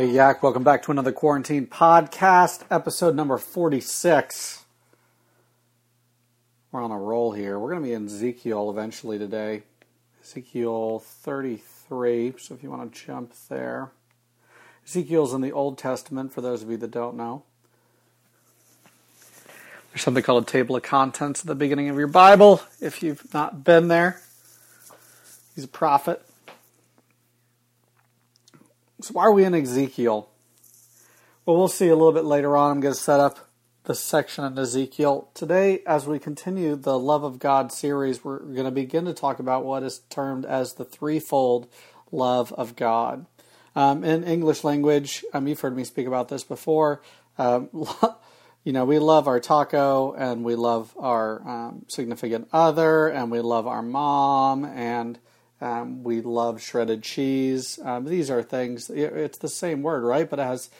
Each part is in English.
Hey, Yak, welcome back to another quarantine podcast, episode number 46. We're on a roll here. We're going to be in Ezekiel eventually today. Ezekiel 33, so if you want to jump there. Ezekiel's in the Old Testament, for those of you that don't know. There's something called a table of contents at the beginning of your Bible, if you've not been there. He's a prophet. So why are we in Ezekiel? Well, we'll see a little bit later on. I'm going to set up the section in Ezekiel. Today, as we continue the Love of God series, we're going to begin to talk about what is termed as the threefold love of God. Um, in English language, um, you've heard me speak about this before. Um, you know, we love our taco and we love our um, significant other and we love our mom and um, we love shredded cheese. Um, these are things, it's the same word, right? But it has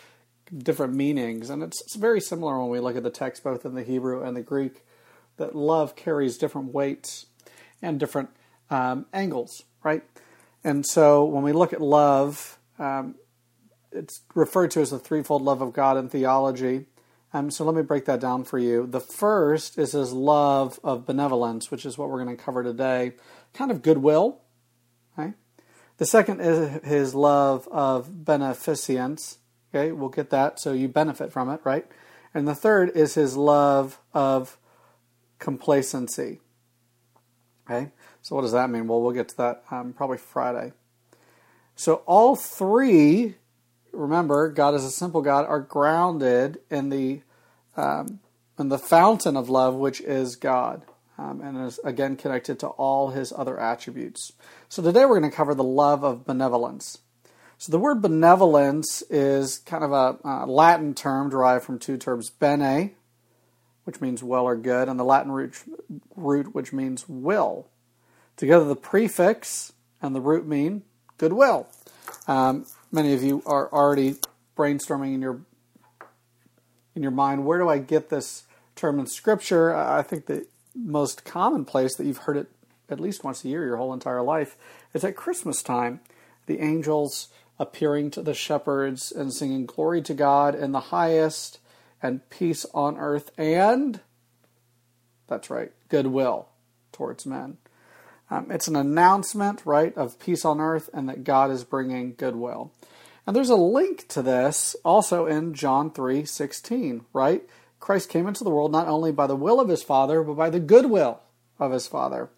different meanings. And it's, it's, very similar when we look at the text, both in the Hebrew and the Greek, that love carries different weights and different um, angles, right? And so when we look at love, um, it's referred to as the threefold love of God in theology. Um, so let me break that down for you. The first is his love of benevolence, which is what we're going to cover today. Kind of goodwill, Okay? The second is his love of beneficence. Okay, we'll get that, so you benefit from it, right? And the third is his love of complacency. Okay, so what does that mean? Well, we'll get to that um, probably Friday. So all three, remember, God is a simple God, are grounded in the um, in the fountain of love, which is God um, and is again connected to all his other attributes. So today we're going to cover the love of benevolence. So the word benevolence is kind of a, Latin term derived from two terms, bene, which means well or good, and the Latin root, root which means will. Together the prefix and the root mean goodwill. Um, many of you are already brainstorming in your in your mind, where do I get this term in Scripture? I think that most commonplace that you've heard it at least once a year your whole entire life is at Christmas time. The angels appearing to the shepherds and singing glory to God in the highest and peace on earth and that's right, goodwill towards men. Um, it's an announcement, right, of peace on earth and that God is bringing goodwill. And there's a link to this also in John 3:16, right? Christ came into the world not only by the will of his Father, but by the goodwill of his Father.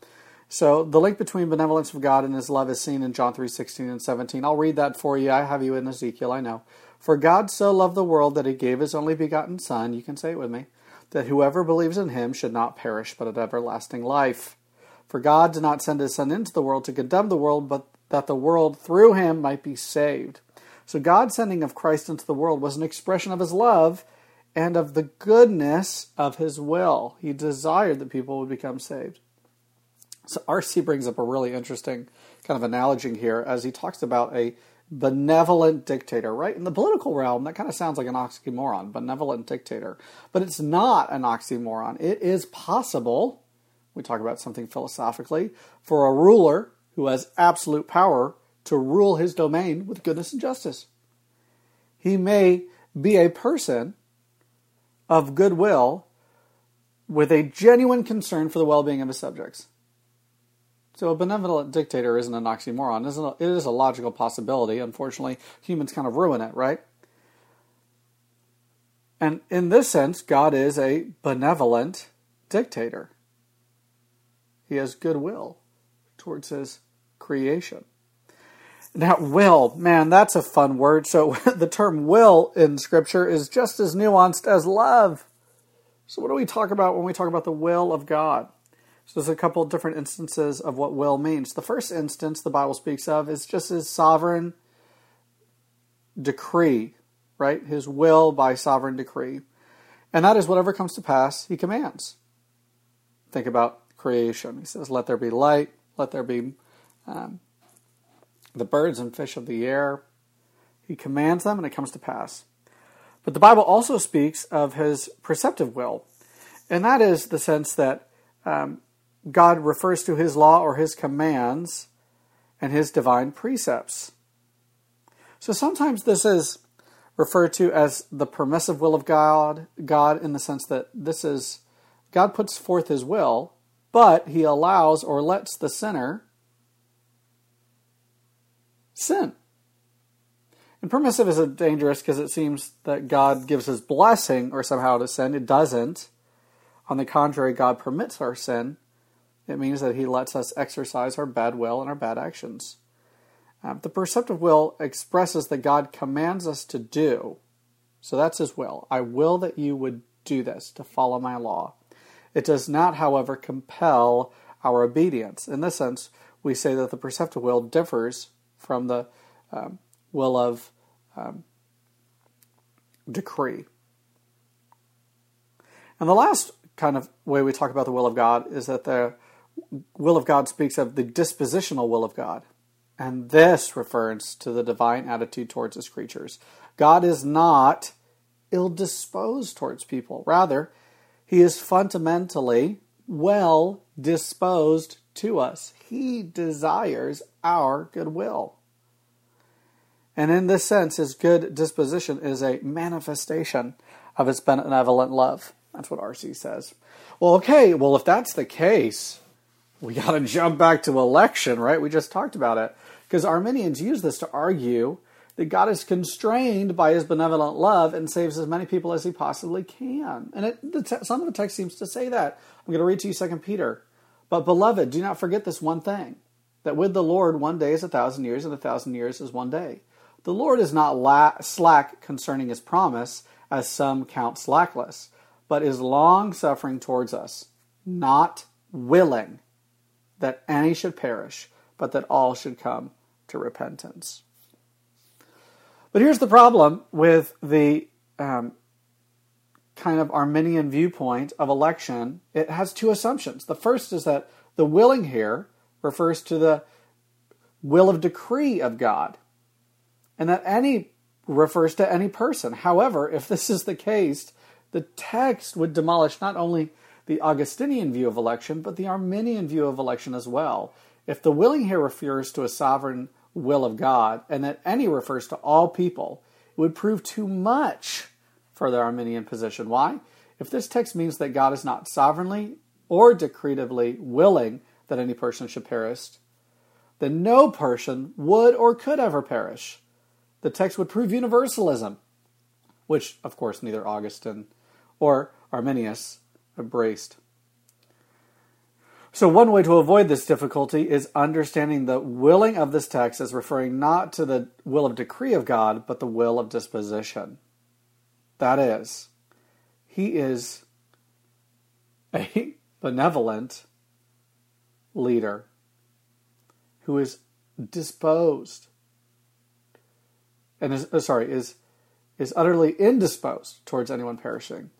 So the link between benevolence of God and his love is seen in John 3:16 and 17. I'll read that for you. I have you in Ezekiel, I know. For God so loved the world that he gave his only begotten son, you can say it with me, that whoever believes in him should not perish but have everlasting life. For God did not send his son into the world to condemn the world, but that the world through him might be saved. So God's sending of Christ into the world was an expression of his love and of the goodness of his will. He desired that people would become saved. So R.C. brings up a really interesting kind of analogy here as he talks about a benevolent dictator, right? In the political realm, that kind of sounds like an oxymoron, benevolent dictator. But it's not an oxymoron. It is possible, we talk about something philosophically, for a ruler who has absolute power to rule his domain with goodness and justice. He may be a person of goodwill with a genuine concern for the well being of his subjects. So a benevolent dictator isn't an oxymoron. It is a logical possibility. Unfortunately, humans kind of ruin it, right? And in this sense, God is a benevolent dictator. He has goodwill towards his creation. Now, will, man, that's a fun word. So the term will in Scripture is just as nuanced as love. So, what do we talk about when we talk about the will of God? So, there's a couple different instances of what will means. The first instance the Bible speaks of is just his sovereign decree, right? His will by sovereign decree. And that is whatever comes to pass, he commands. Think about creation. He says, Let there be light, let there be um, the birds and fish of the air. He commands them and it comes to pass. But the Bible also speaks of his preceptive will, and that is the sense that um, God refers to his law or his commands and his divine precepts. So sometimes this is referred to as the permissive will of God, God in the sense that this is God puts forth his will, but he allows or lets the sinner sin. And permissive is dangerous because it seems that God gives his blessing or somehow to sin. It doesn't. On the contrary, God permits our sin. It means that he lets us exercise our bad will and our bad actions. Uh, the preceptive will expresses that God commands us to do. So that's his will. I will that you would do this, to follow my law. It does not, however, compel our obedience. In this sense, we say that the preceptive will differs from the um, will of um, decree. And the last kind of way we talk about the will of God is that the will of God speaks of the dispositional will of God. And this refers to the divine attitude towards his creatures. God is not ill disposed towards people. Rather, he is fundamentally well disposed to us. He desires our goodwill. And in this sense, his good disposition is a manifestation of his benevolent love. That's what R.C. says. Well, okay, well, if that's the case, we got to jump back to election, right? We just talked about it. Because Arminians use this to argue that God is constrained by his benevolent love and saves as many people as he possibly can. And it, the te- some of the text seems to say that. I'm going to read to you 2 Peter. But, beloved, do not forget this one thing that with the Lord, one day is a thousand years, and a thousand years is one day. The Lord is not la- slack concerning his promise, as some count slackless, but is long suffering towards us, not willing that any should perish, but that all should come to repentance. But here's the problem with the um, kind of Arminian viewpoint of election. It has two assumptions. The first is that the willing here refers to the will of decree of God, and that any refers to any person. However, if this is the case, the text would demolish not only the Augustinian view of election, but the Arminian view of election as well. If the willing here refers to a sovereign will of God, and that any refers to all people, it would prove too much for the Arminian position. Why? If this text means that God is not sovereignly or decretively willing that any person should perish, then no person would or could ever perish. The text would prove universalism, which, of course, neither Augustine or Arminius embraced. So, one way to avoid this difficulty is understanding the willing of this text as referring not to the will of decree of God, but the will of disposition. That is, He is a benevolent leader who is disposed and is uh, sorry is is utterly indisposed towards anyone perishing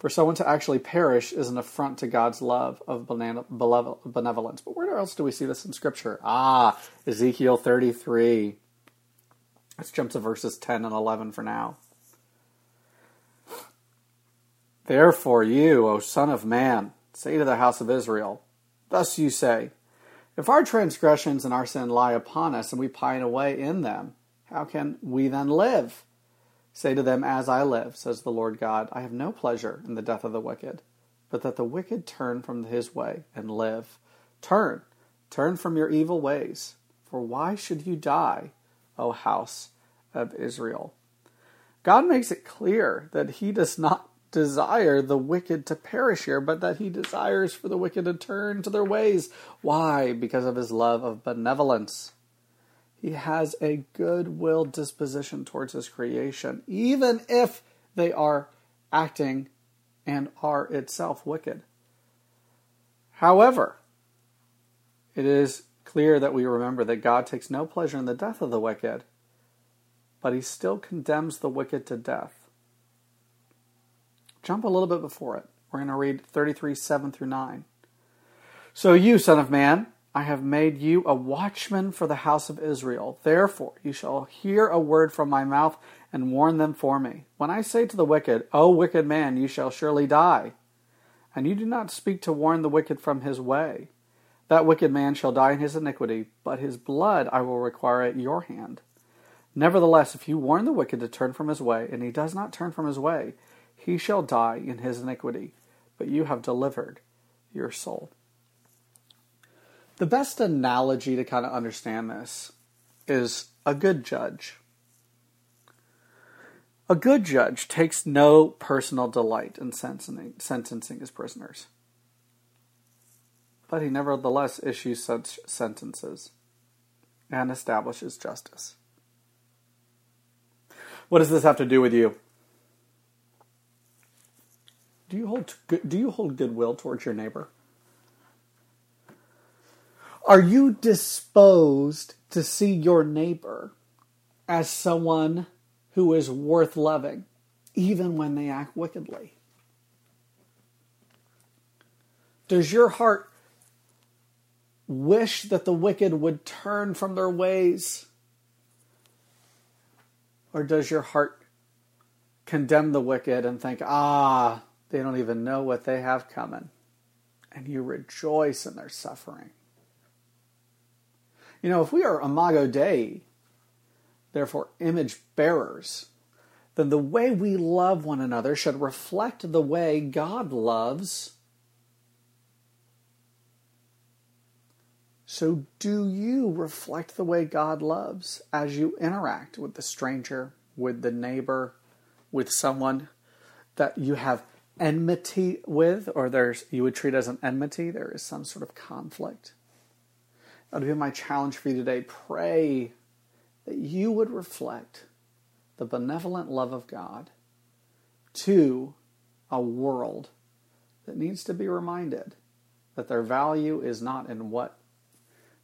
for someone to actually perish is an affront to God's love of benevolence. But where else do we see this in Scripture? Ah, Ezekiel 33. Let's jump to verses 10 and 11 for now. Therefore, you, O Son of Man, say to the house of Israel, Thus you say, If our transgressions and our sin lie upon us, and we pine away in them, how can we then live? Say to them, As I live, says the Lord God, I have no pleasure in the death of the wicked, but that the wicked turn from his way and live. Turn, turn from your evil ways, for why should you die, O house of Israel? God makes it clear that he does not desire the wicked to perish here, but that he desires for the wicked to turn to their ways. Why? Because of his love of benevolence. He has a goodwill disposition towards his creation, even if they are acting and are itself wicked. However, it is clear that we remember that God takes no pleasure in the death of the wicked, but he still condemns the wicked to death. Jump a little bit before it. We're going to read 33 7 through 9. So, you, Son of Man, I have made you a watchman for the house of Israel. Therefore, you shall hear a word from my mouth and warn them for me. When I say to the wicked, O wicked man, you shall surely die, and you do not speak to warn the wicked from his way, that wicked man shall die in his iniquity, but his blood I will require at your hand. Nevertheless, if you warn the wicked to turn from his way, and he does not turn from his way, he shall die in his iniquity, but you have delivered your soul. The best analogy to kind of understand this is a good judge. A good judge takes no personal delight in sentencing his prisoners, but he nevertheless issues such sentences and establishes justice. What does this have to do with you? Do you hold do you hold goodwill towards your neighbor? Are you disposed to see your neighbor as someone who is worth loving, even when they act wickedly? Does your heart wish that the wicked would turn from their ways? Or does your heart condemn the wicked and think, ah, they don't even know what they have coming? And you rejoice in their suffering. You know, if we are imago Dei, therefore image bearers, then the way we love one another should reflect the way God loves. So, do you reflect the way God loves as you interact with the stranger, with the neighbor, with someone that you have enmity with, or there's you would treat as an enmity? There is some sort of conflict. That would be my challenge for you today. Pray that you would reflect the benevolent love of God to a world that needs to be reminded that their value is not in what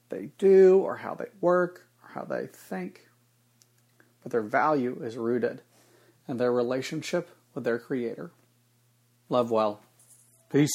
they do or how they work or how they think, but their value is rooted in their relationship with their Creator. Love well. Peace.